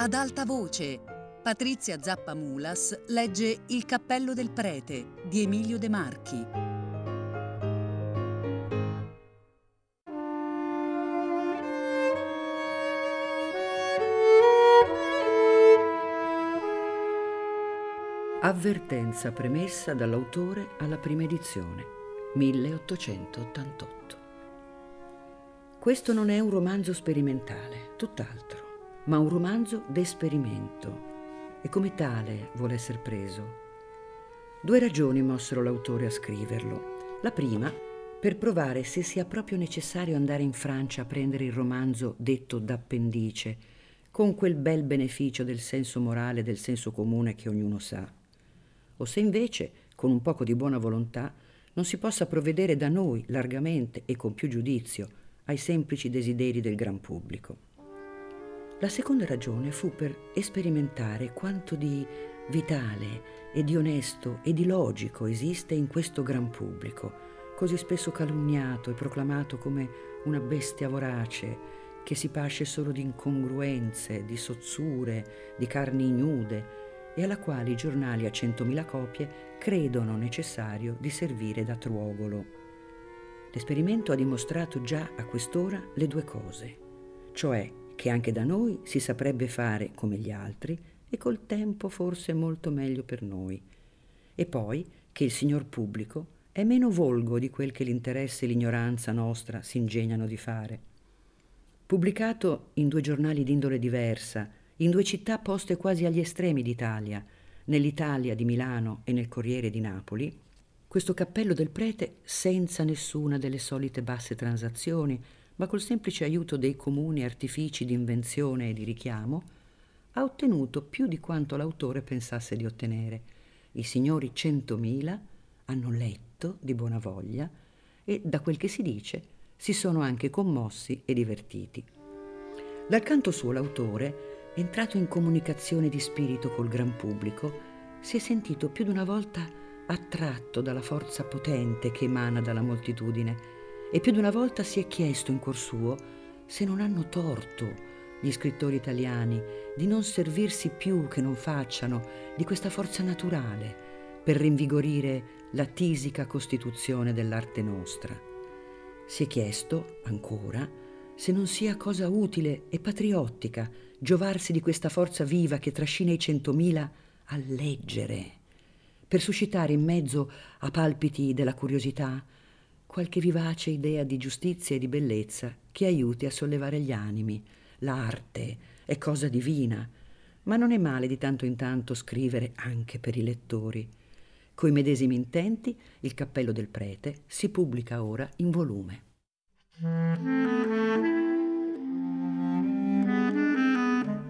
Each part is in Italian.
Ad alta voce, Patrizia Zappa Mulas legge Il cappello del prete di Emilio De Marchi. Avvertenza premessa dall'autore alla prima edizione, 1888. Questo non è un romanzo sperimentale, tutt'altro ma un romanzo d'esperimento e come tale vuole essere preso. Due ragioni mossero l'autore a scriverlo. La prima, per provare se sia proprio necessario andare in Francia a prendere il romanzo detto d'appendice, con quel bel beneficio del senso morale e del senso comune che ognuno sa, o se invece, con un poco di buona volontà, non si possa provvedere da noi largamente e con più giudizio ai semplici desideri del gran pubblico. La seconda ragione fu per sperimentare quanto di vitale e di onesto e di logico esiste in questo gran pubblico, così spesso calunniato e proclamato come una bestia vorace che si pasce solo di incongruenze, di sozzure, di carni ignude e alla quale i giornali a centomila copie credono necessario di servire da truogolo. L'esperimento ha dimostrato già a quest'ora le due cose, cioè che anche da noi si saprebbe fare come gli altri e col tempo forse molto meglio per noi. E poi che il signor pubblico è meno volgo di quel che l'interesse e l'ignoranza nostra si ingegnano di fare. Pubblicato in due giornali d'indole diversa, in due città poste quasi agli estremi d'Italia, nell'Italia di Milano e nel Corriere di Napoli, questo cappello del prete, senza nessuna delle solite basse transazioni, ma col semplice aiuto dei comuni artifici di invenzione e di richiamo, ha ottenuto più di quanto l'autore pensasse di ottenere. I signori centomila hanno letto di buona voglia e, da quel che si dice, si sono anche commossi e divertiti. Dal canto suo l'autore, entrato in comunicazione di spirito col gran pubblico, si è sentito più di una volta attratto dalla forza potente che emana dalla moltitudine e più di una volta si è chiesto in cuor suo se non hanno torto gli scrittori italiani di non servirsi più che non facciano di questa forza naturale per rinvigorire la tisica costituzione dell'arte nostra. Si è chiesto, ancora, se non sia cosa utile e patriottica giovarsi di questa forza viva che trascina i centomila a leggere, per suscitare in mezzo a palpiti della curiosità qualche vivace idea di giustizia e di bellezza che aiuti a sollevare gli animi. L'arte è cosa divina, ma non è male di tanto in tanto scrivere anche per i lettori. Coi medesimi intenti, il cappello del prete si pubblica ora in volume.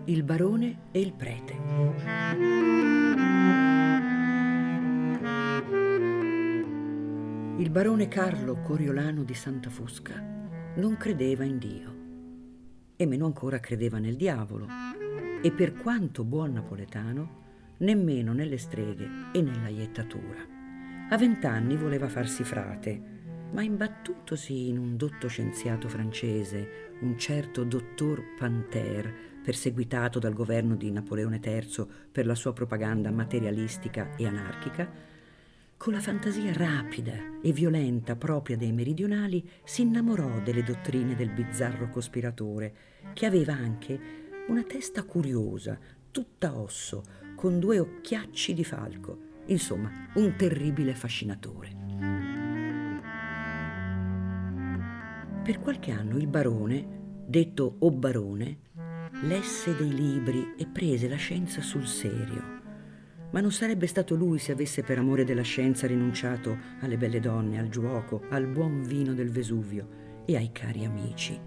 Il barone e il prete. Il barone Carlo Coriolano di Santa Fusca non credeva in Dio e meno ancora credeva nel diavolo e per quanto buon napoletano nemmeno nelle streghe e nella iettatura. A vent'anni voleva farsi frate, ma imbattutosi in un dotto scienziato francese, un certo dottor Panter, perseguitato dal governo di Napoleone III per la sua propaganda materialistica e anarchica, con la fantasia rapida e violenta propria dei meridionali, si innamorò delle dottrine del bizzarro cospiratore, che aveva anche una testa curiosa, tutta osso, con due occhiacci di falco, insomma, un terribile fascinatore. Per qualche anno il barone, detto o barone, lesse dei libri e prese la scienza sul serio ma non sarebbe stato lui se avesse per amore della scienza rinunciato alle belle donne, al giuoco, al buon vino del Vesuvio e ai cari amici.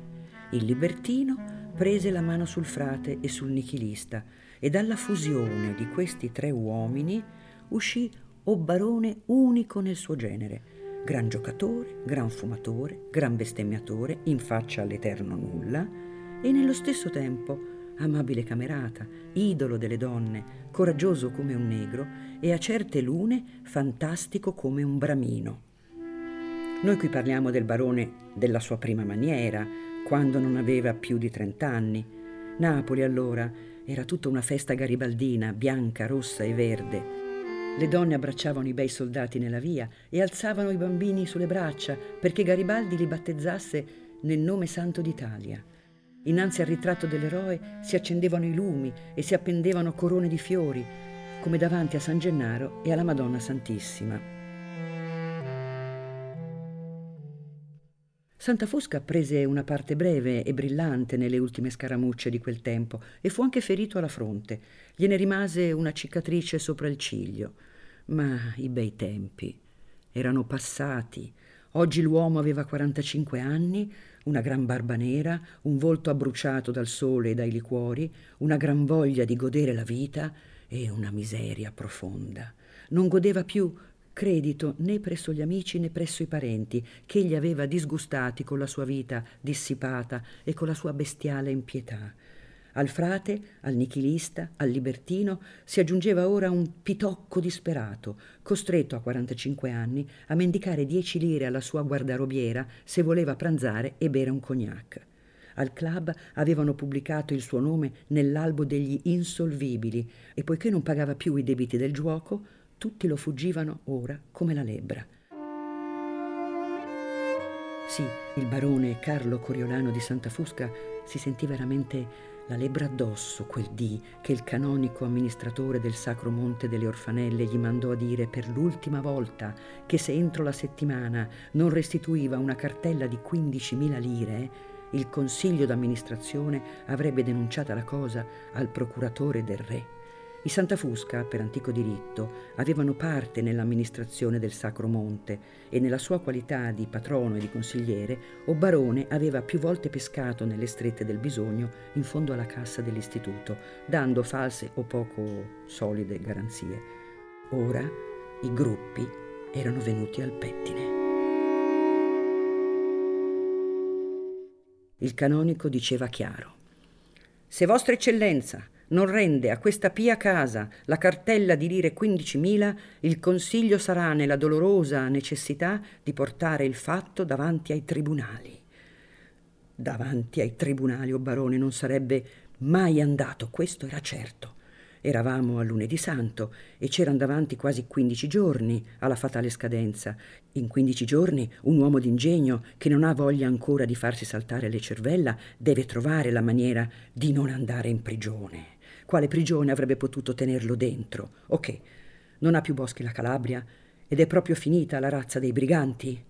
Il libertino prese la mano sul frate e sul nichilista e dalla fusione di questi tre uomini uscì o barone unico nel suo genere, gran giocatore, gran fumatore, gran bestemmiatore, in faccia all'eterno nulla e nello stesso tempo amabile camerata, idolo delle donne, coraggioso come un negro e a certe lune fantastico come un bramino. Noi qui parliamo del barone della sua prima maniera, quando non aveva più di trent'anni. Napoli allora Era tutta una festa garibaldina, bianca, rossa e verde. Le donne abbracciavano i bei soldati nella via e alzavano i bambini sulle braccia perché Garibaldi li battezzasse nel nome santo d'Italia. Innanzi al ritratto dell'eroe si accendevano i lumi e si appendevano corone di fiori, come davanti a San Gennaro e alla Madonna Santissima. Santa Fosca prese una parte breve e brillante nelle ultime scaramucce di quel tempo e fu anche ferito alla fronte. Gliene rimase una cicatrice sopra il ciglio. Ma i bei tempi erano passati. Oggi l'uomo aveva 45 anni, una gran barba nera, un volto abbruciato dal sole e dai liquori, una gran voglia di godere la vita e una miseria profonda. Non godeva più credito né presso gli amici né presso i parenti, che egli aveva disgustati con la sua vita dissipata e con la sua bestiale impietà. Al frate, al nichilista, al libertino si aggiungeva ora un pitocco disperato, costretto a 45 anni a mendicare 10 lire alla sua guardarobiera se voleva pranzare e bere un cognac. Al club avevano pubblicato il suo nome nell'albo degli insolvibili e poiché non pagava più i debiti del giuoco, tutti lo fuggivano ora come la lebbra. Sì, il barone Carlo Coriolano di Santa Fusca si sentì veramente la lebbra addosso quel dì che il canonico amministratore del Sacro Monte delle Orfanelle gli mandò a dire per l'ultima volta che se entro la settimana non restituiva una cartella di 15.000 lire, il consiglio d'amministrazione avrebbe denunciata la cosa al procuratore del re. I Santa Fusca, per antico diritto, avevano parte nell'amministrazione del Sacro Monte e nella sua qualità di patrono e di consigliere, o barone aveva più volte pescato nelle strette del bisogno in fondo alla cassa dell'istituto, dando false o poco solide garanzie. Ora i gruppi erano venuti al pettine. Il canonico diceva chiaro: Se Vostra Eccellenza non rende a questa pia casa la cartella di lire 15.000, il Consiglio sarà nella dolorosa necessità di portare il fatto davanti ai tribunali. Davanti ai tribunali, o oh barone, non sarebbe mai andato, questo era certo. Eravamo a lunedì santo e c'eran davanti quasi 15 giorni alla fatale scadenza. In 15 giorni un uomo d'ingegno che non ha voglia ancora di farsi saltare le cervella deve trovare la maniera di non andare in prigione. Quale prigione avrebbe potuto tenerlo dentro? Ok, non ha più boschi la Calabria ed è proprio finita la razza dei briganti?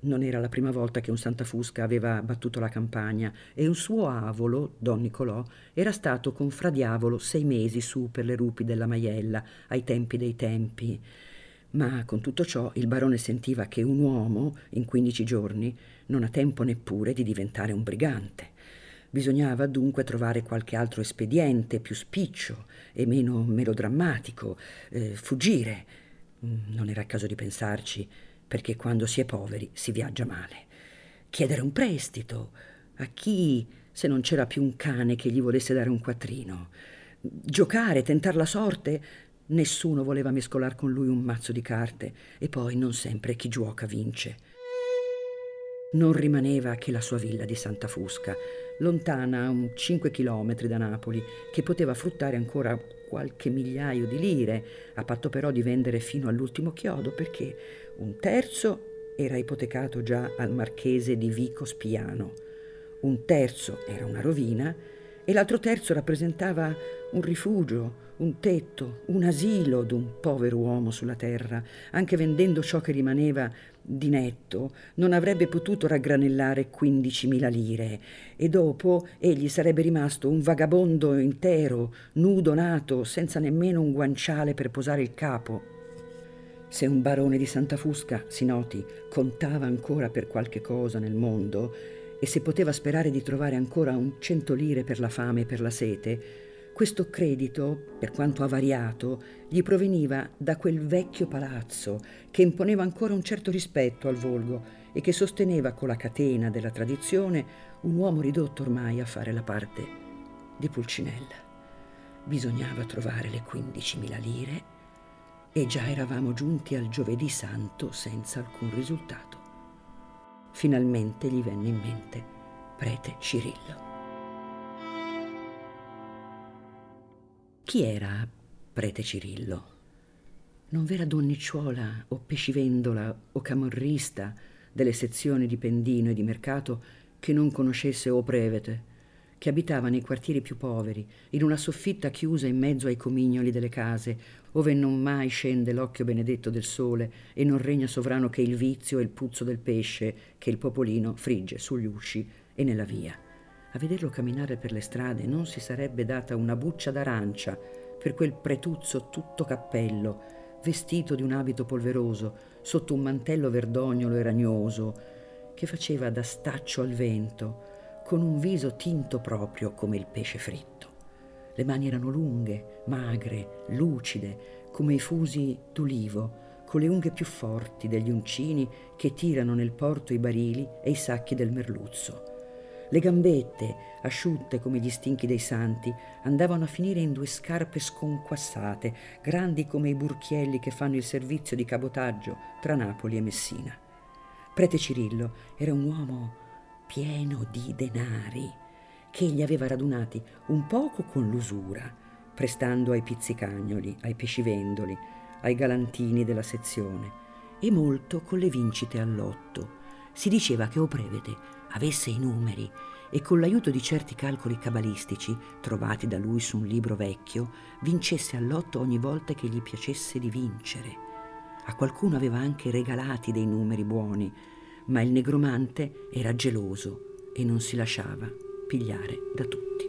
Non era la prima volta che un Santa Fusca aveva battuto la campagna e un suo avolo, Don Nicolò, era stato con Fra Diavolo sei mesi su per le rupi della Maiella, ai tempi dei tempi. Ma con tutto ciò il barone sentiva che un uomo, in quindici giorni, non ha tempo neppure di diventare un brigante. Bisognava dunque trovare qualche altro espediente più spiccio e meno melodrammatico, eh, fuggire. Mm, non era caso di pensarci, perché quando si è poveri si viaggia male. Chiedere un prestito. A chi se non c'era più un cane che gli volesse dare un quattrino? Giocare, tentar la sorte? Nessuno voleva mescolar con lui un mazzo di carte e poi non sempre chi gioca vince. Non rimaneva che la sua villa di Santa Fusca, lontana un 5 chilometri da Napoli, che poteva fruttare ancora qualche migliaio di lire, a patto però di vendere fino all'ultimo chiodo, perché un terzo era ipotecato già al marchese di Vico Spiano, un terzo era una rovina e l'altro terzo rappresentava un rifugio, un tetto, un asilo d'un povero uomo sulla terra. Anche vendendo ciò che rimaneva di netto, non avrebbe potuto raggranellare 15.000 lire e dopo egli sarebbe rimasto un vagabondo intero, nudo nato, senza nemmeno un guanciale per posare il capo. Se un barone di Santa Fusca, si noti, contava ancora per qualche cosa nel mondo e se poteva sperare di trovare ancora un cento lire per la fame e per la sete, questo credito, per quanto avariato, gli proveniva da quel vecchio palazzo che imponeva ancora un certo rispetto al volgo e che sosteneva con la catena della tradizione un uomo ridotto ormai a fare la parte di Pulcinella. Bisognava trovare le 15.000 lire e già eravamo giunti al giovedì santo senza alcun risultato. Finalmente gli venne in mente prete Cirillo. Chi era prete Cirillo? Non vera donnicciuola o pescivendola o camorrista delle sezioni di Pendino e di Mercato che non conoscesse o prevete, che abitava nei quartieri più poveri, in una soffitta chiusa in mezzo ai comignoli delle case, ove non mai scende l'occhio benedetto del sole e non regna sovrano che il vizio e il puzzo del pesce che il popolino frigge sugli usci e nella via. A vederlo camminare per le strade non si sarebbe data una buccia d'arancia per quel pretuzzo tutto cappello, vestito di un abito polveroso, sotto un mantello verdognolo e ragnoso, che faceva da staccio al vento, con un viso tinto proprio come il pesce fritto. Le mani erano lunghe, magre, lucide, come i fusi d'ulivo, con le unghie più forti degli uncini che tirano nel porto i barili e i sacchi del merluzzo. Le gambette, asciutte come gli stinchi dei santi, andavano a finire in due scarpe sconquassate, grandi come i burchielli che fanno il servizio di cabotaggio tra Napoli e Messina. Prete Cirillo era un uomo pieno di denari che egli aveva radunati un poco con l'usura, prestando ai pizzicagnoli, ai pescivendoli, ai galantini della sezione e molto con le vincite all'otto. Si diceva che Oprevede avesse i numeri e con l'aiuto di certi calcoli cabalistici, trovati da lui su un libro vecchio, vincesse all'otto ogni volta che gli piacesse di vincere. A qualcuno aveva anche regalati dei numeri buoni, ma il negromante era geloso e non si lasciava pigliare da tutti.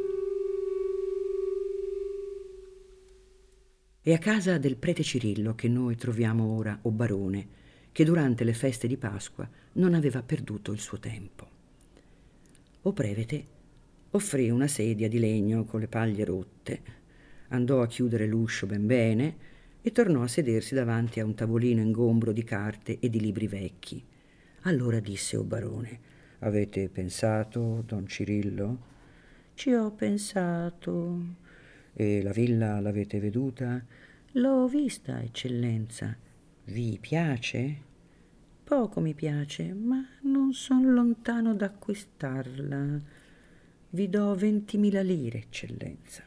È a casa del prete Cirillo che noi troviamo ora o barone, che durante le feste di Pasqua non aveva perduto il suo tempo. O prevete offrì una sedia di legno con le paglie rotte, andò a chiudere l'uscio ben bene e tornò a sedersi davanti a un tavolino ingombro di carte e di libri vecchi allora disse o barone, avete pensato, don Cirillo? Ci ho pensato. E la villa l'avete veduta? L'ho vista, eccellenza. Vi piace? Poco mi piace, ma non son lontano da acquistarla. Vi do ventimila lire, eccellenza.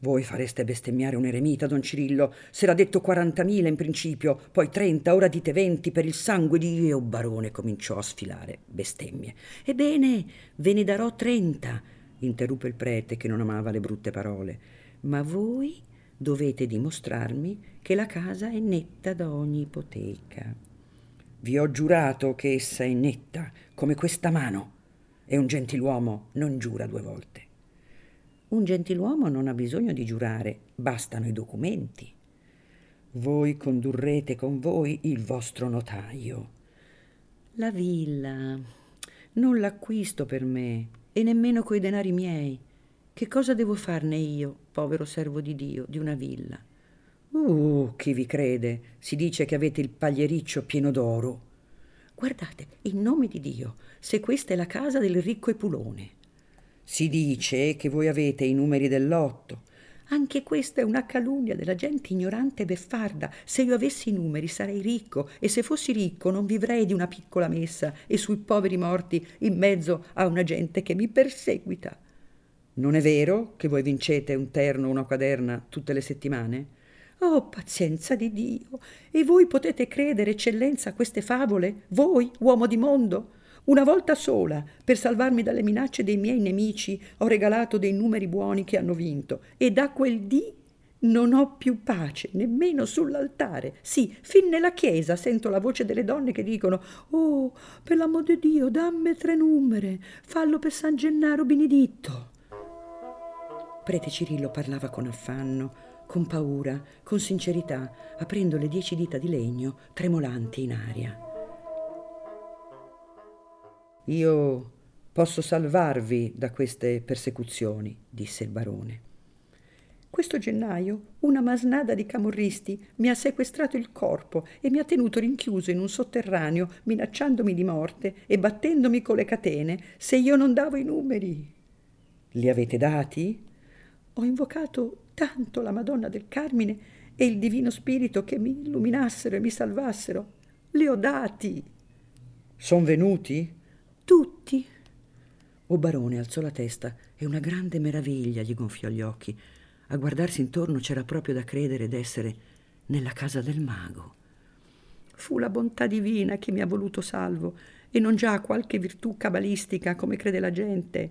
Voi fareste bestemmiare un eremita, don Cirillo. S'era detto quarantamila in principio, poi trenta, ora dite venti per il sangue di Dio. Barone cominciò a sfilare bestemmie. Ebbene, ve ne darò trenta, interruppe il prete che non amava le brutte parole. Ma voi dovete dimostrarmi che la casa è netta da ogni ipoteca. Vi ho giurato che essa è netta, come questa mano. E un gentiluomo non giura due volte. Un gentiluomo non ha bisogno di giurare, bastano i documenti. Voi condurrete con voi il vostro notaio. La villa non l'acquisto per me e nemmeno coi denari miei. Che cosa devo farne io, povero servo di Dio, di una villa? Uh, chi vi crede? Si dice che avete il pagliericcio pieno d'oro. Guardate, in nome di Dio, se questa è la casa del ricco Epulone. Si dice che voi avete i numeri dell'otto. Anche questa è una calunnia della gente ignorante e beffarda. Se io avessi i numeri sarei ricco e se fossi ricco non vivrei di una piccola messa e sui poveri morti in mezzo a una gente che mi perseguita. Non è vero che voi vincete un terno o una quaderna tutte le settimane? Oh, pazienza di Dio! E voi potete credere, eccellenza, a queste favole? Voi, uomo di mondo? Una volta sola, per salvarmi dalle minacce dei miei nemici, ho regalato dei numeri buoni che hanno vinto e da quel dì non ho più pace, nemmeno sull'altare. Sì, fin nella chiesa sento la voce delle donne che dicono «Oh, per l'amor di Dio, dammi tre numere, fallo per San Gennaro Beneditto». Prete Cirillo parlava con affanno, con paura, con sincerità, aprendo le dieci dita di legno tremolanti in aria. Io posso salvarvi da queste persecuzioni, disse il barone. Questo gennaio una masnada di camorristi mi ha sequestrato il corpo e mi ha tenuto rinchiuso in un sotterraneo, minacciandomi di morte e battendomi con le catene se io non davo i numeri. Li avete dati? Ho invocato tanto la Madonna del Carmine e il Divino Spirito che mi illuminassero e mi salvassero. Li ho dati. Sono venuti? Tutti. O barone alzò la testa e una grande meraviglia gli gonfiò gli occhi. A guardarsi intorno c'era proprio da credere d'essere nella casa del mago. Fu la bontà divina che mi ha voluto salvo e non già qualche virtù cabalistica come crede la gente.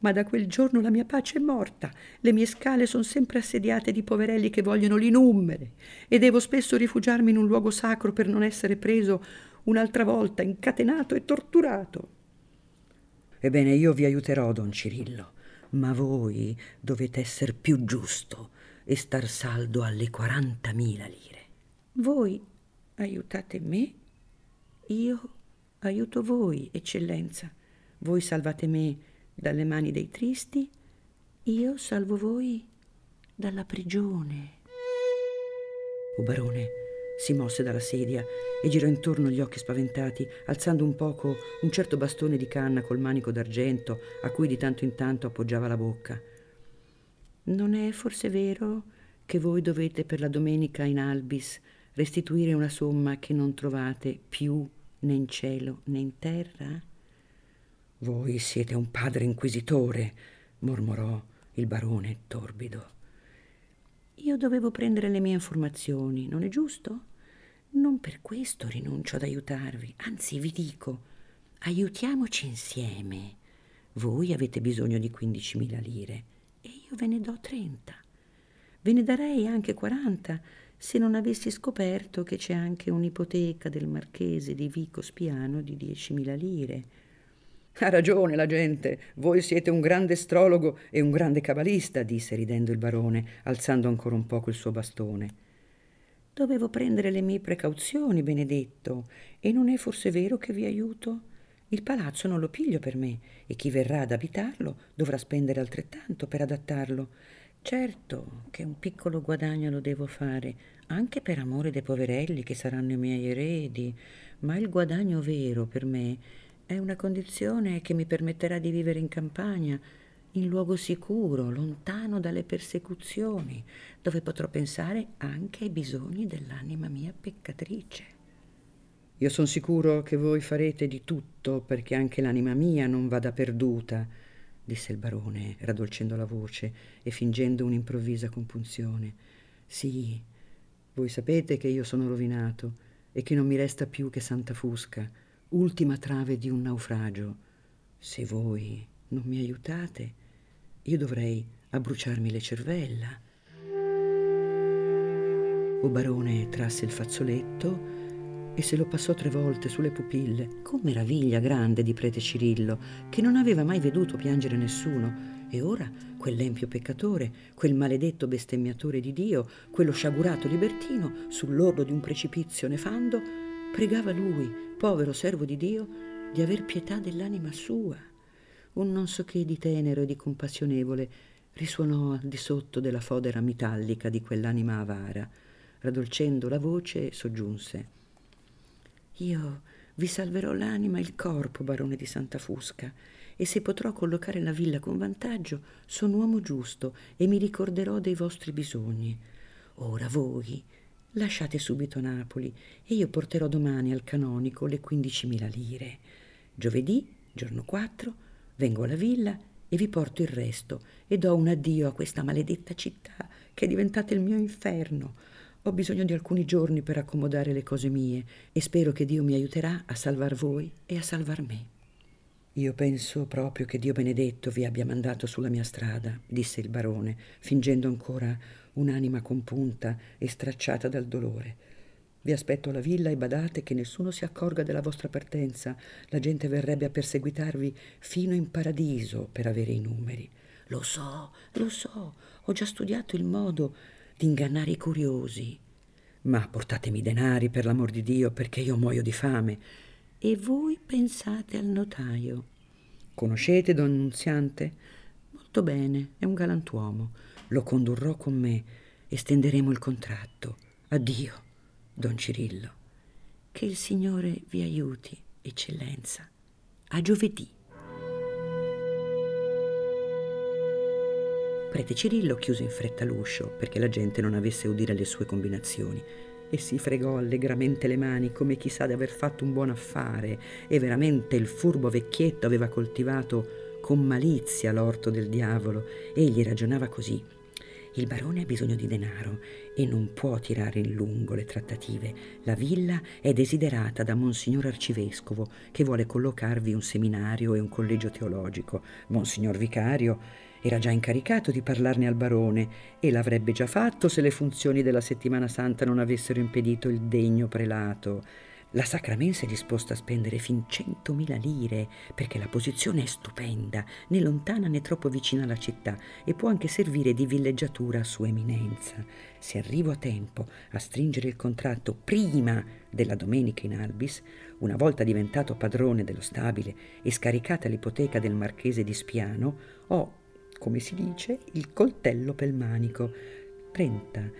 Ma da quel giorno la mia pace è morta. Le mie scale sono sempre assediate di poverelli che vogliono l'inummere e devo spesso rifugiarmi in un luogo sacro per non essere preso un'altra volta, incatenato e torturato. Ebbene, io vi aiuterò, don Cirillo, ma voi dovete essere più giusto e star saldo alle 40.000 lire. Voi aiutate me, io aiuto voi, eccellenza. Voi salvate me dalle mani dei tristi, io salvo voi dalla prigione. O barone si mosse dalla sedia e girò intorno gli occhi spaventati, alzando un poco un certo bastone di canna col manico d'argento a cui di tanto in tanto appoggiava la bocca. Non è forse vero che voi dovete per la domenica in albis restituire una somma che non trovate più né in cielo né in terra? Voi siete un padre inquisitore, mormorò il barone torbido. Io dovevo prendere le mie informazioni, non è giusto? Non per questo rinuncio ad aiutarvi, anzi vi dico, aiutiamoci insieme. Voi avete bisogno di 15.000 lire e io ve ne do 30. Ve ne darei anche 40 se non avessi scoperto che c'è anche un'ipoteca del marchese di Vico Spiano di 10.000 lire. Ha ragione la gente, voi siete un grande astrologo e un grande cabalista, disse ridendo il barone, alzando ancora un poco il suo bastone. Dovevo prendere le mie precauzioni, benedetto, e non è forse vero che vi aiuto? Il palazzo non lo piglio per me e chi verrà ad abitarlo dovrà spendere altrettanto per adattarlo. Certo che un piccolo guadagno lo devo fare, anche per amore dei poverelli che saranno i miei eredi, ma il guadagno vero per me è una condizione che mi permetterà di vivere in campagna in luogo sicuro, lontano dalle persecuzioni, dove potrò pensare anche ai bisogni dell'anima mia peccatrice. Io sono sicuro che voi farete di tutto perché anche l'anima mia non vada perduta, disse il barone, raddolcendo la voce e fingendo un'improvvisa compunzione. Sì, voi sapete che io sono rovinato e che non mi resta più che Santa Fusca, ultima trave di un naufragio. Se voi non mi aiutate, io dovrei abbruciarmi le cervella. O barone trasse il fazzoletto e se lo passò tre volte sulle pupille, con meraviglia grande di prete Cirillo, che non aveva mai veduto piangere nessuno. E ora quell'empio peccatore, quel maledetto bestemmiatore di Dio, quello sciagurato libertino, sull'orlo di un precipizio nefando, pregava lui, povero servo di Dio, di aver pietà dell'anima sua un non so che di tenero e di compassionevole risuonò al di sotto della fodera metallica di quell'anima avara. Raddolcendo la voce, soggiunse Io vi salverò l'anima e il corpo, barone di Santa Fusca, e se potrò collocare la villa con vantaggio, sono uomo giusto e mi ricorderò dei vostri bisogni. Ora voi lasciate subito Napoli e io porterò domani al canonico le quindicimila lire. Giovedì, giorno 4, Vengo alla villa e vi porto il resto e do un addio a questa maledetta città che è diventata il mio inferno. Ho bisogno di alcuni giorni per accomodare le cose mie e spero che Dio mi aiuterà a salvar voi e a salvar me. Io penso proprio che Dio benedetto vi abbia mandato sulla mia strada, disse il barone, fingendo ancora un'anima compunta e stracciata dal dolore. Vi aspetto alla villa e badate che nessuno si accorga della vostra partenza. La gente verrebbe a perseguitarvi fino in paradiso per avere i numeri. Lo so, lo so, ho già studiato il modo di ingannare i curiosi. Ma portatemi denari, per l'amor di Dio, perché io muoio di fame. E voi pensate al notaio. Conoscete Don Nunziante? Molto bene, è un galantuomo. Lo condurrò con me e stenderemo il contratto. Addio. Don Cirillo. Che il Signore vi aiuti, eccellenza. A giovedì. Prete Cirillo chiuse in fretta l'uscio perché la gente non avesse udire le sue combinazioni e si fregò allegramente le mani come chi sa di aver fatto un buon affare e veramente il furbo vecchietto aveva coltivato con malizia l'orto del diavolo. Egli ragionava così. Il barone ha bisogno di denaro e non può tirare in lungo le trattative. La villa è desiderata da Monsignor Arcivescovo, che vuole collocarvi un seminario e un collegio teologico. Monsignor Vicario era già incaricato di parlarne al barone e l'avrebbe già fatto se le funzioni della settimana santa non avessero impedito il degno prelato. La Sacramense è disposta a spendere fin centomila lire perché la posizione è stupenda, né lontana né troppo vicina alla città e può anche servire di villeggiatura a sua eminenza. Se arrivo a tempo a stringere il contratto prima della domenica in Albis, una volta diventato padrone dello stabile e scaricata l'ipoteca del marchese di Spiano, ho, come si dice, il coltello pel manico. 30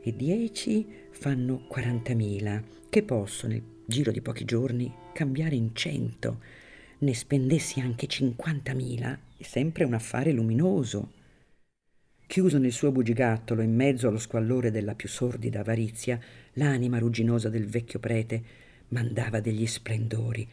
e 10 fanno 40.000 che posso nel giro di pochi giorni cambiare in 100. Ne spendessi anche 50.000 è sempre un affare luminoso. Chiuso nel suo bugigattolo in mezzo allo squallore della più sordida avarizia, l'anima rugginosa del vecchio prete mandava degli splendori.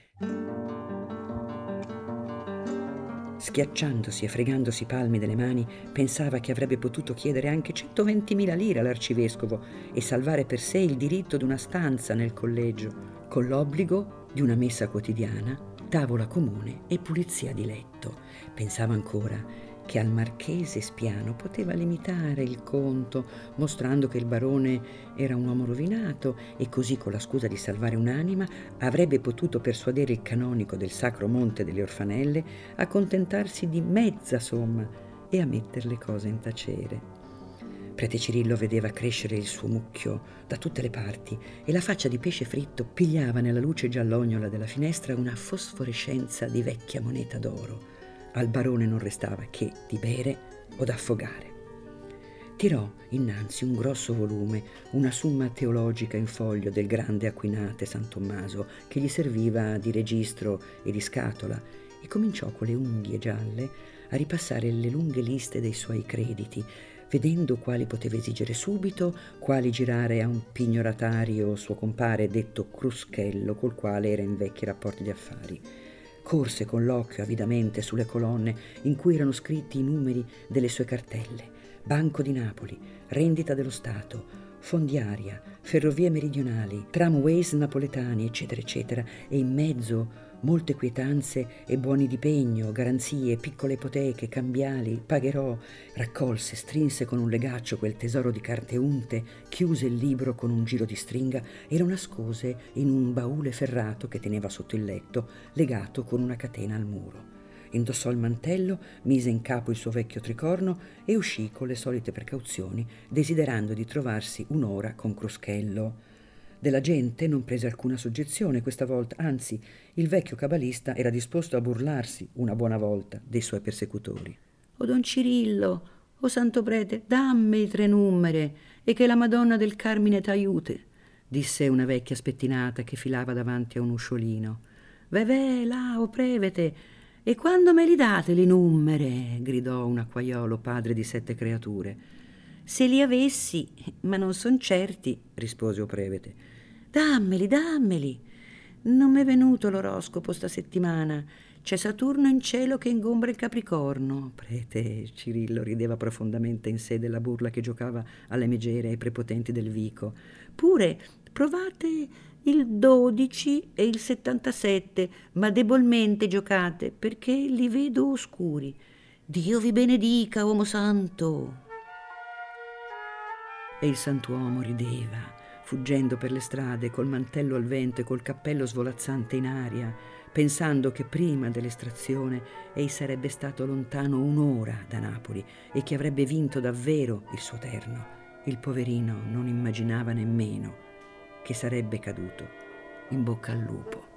Schiacciandosi e fregandosi i palmi delle mani, pensava che avrebbe potuto chiedere anche 120.000 lire all'arcivescovo e salvare per sé il diritto di una stanza nel collegio, con l'obbligo di una messa quotidiana, tavola comune e pulizia di letto. Pensava ancora che al marchese Spiano poteva limitare il conto, mostrando che il barone era un uomo rovinato e così con la scusa di salvare un'anima avrebbe potuto persuadere il canonico del Sacro Monte delle Orfanelle a contentarsi di mezza somma e a mettere le cose in tacere. Prete Cirillo vedeva crescere il suo mucchio da tutte le parti e la faccia di pesce fritto pigliava nella luce giallognola della finestra una fosforescenza di vecchia moneta d'oro. Al barone non restava che di bere o d'affogare. Tirò innanzi un grosso volume, una summa teologica in foglio del grande Aquinate San Tommaso, che gli serviva di registro e di scatola, e cominciò con le unghie gialle a ripassare le lunghe liste dei suoi crediti, vedendo quali poteva esigere subito, quali girare a un pignoratario suo compare detto Cruschello, col quale era in vecchi rapporti di affari corse con l'occhio avidamente sulle colonne in cui erano scritti i numeri delle sue cartelle. Banco di Napoli, rendita dello Stato, fondiaria, ferrovie meridionali, tramways napoletani, eccetera, eccetera, e in mezzo molte quietanze e buoni di pegno, garanzie, piccole ipoteche, cambiali, pagherò. Raccolse, strinse con un legaccio quel tesoro di carte unte, chiuse il libro con un giro di stringa e lo nascose in un baule ferrato che teneva sotto il letto, legato con una catena al muro. Indossò il mantello, mise in capo il suo vecchio tricorno e uscì con le solite precauzioni, desiderando di trovarsi un'ora con Cruschello. Della gente non prese alcuna soggezione questa volta, anzi il vecchio cabalista era disposto a burlarsi una buona volta dei suoi persecutori. O don Cirillo, o santo prete, dammi i tre numere e che la Madonna del Carmine t'aiute, disse una vecchia spettinata che filava davanti a un usciolino. Ve là, o prevete, e quando me li date li numere? gridò un acquaiolo padre di sette creature. Se li avessi, ma non son certi, rispose o prevete. Dammeli, dammeli. Non m'è venuto l'oroscopo sta settimana. C'è Saturno in cielo che ingombra il Capricorno. Prete Cirillo rideva profondamente in sé della burla che giocava alle megere ai prepotenti del Vico. Pure provate il 12 e il 77, ma debolmente giocate, perché li vedo oscuri. Dio vi benedica, uomo santo. E il santuomo rideva fuggendo per le strade col mantello al vento e col cappello svolazzante in aria, pensando che prima dell'estrazione ei sarebbe stato lontano un'ora da Napoli e che avrebbe vinto davvero il suo terno. Il poverino non immaginava nemmeno che sarebbe caduto in bocca al lupo.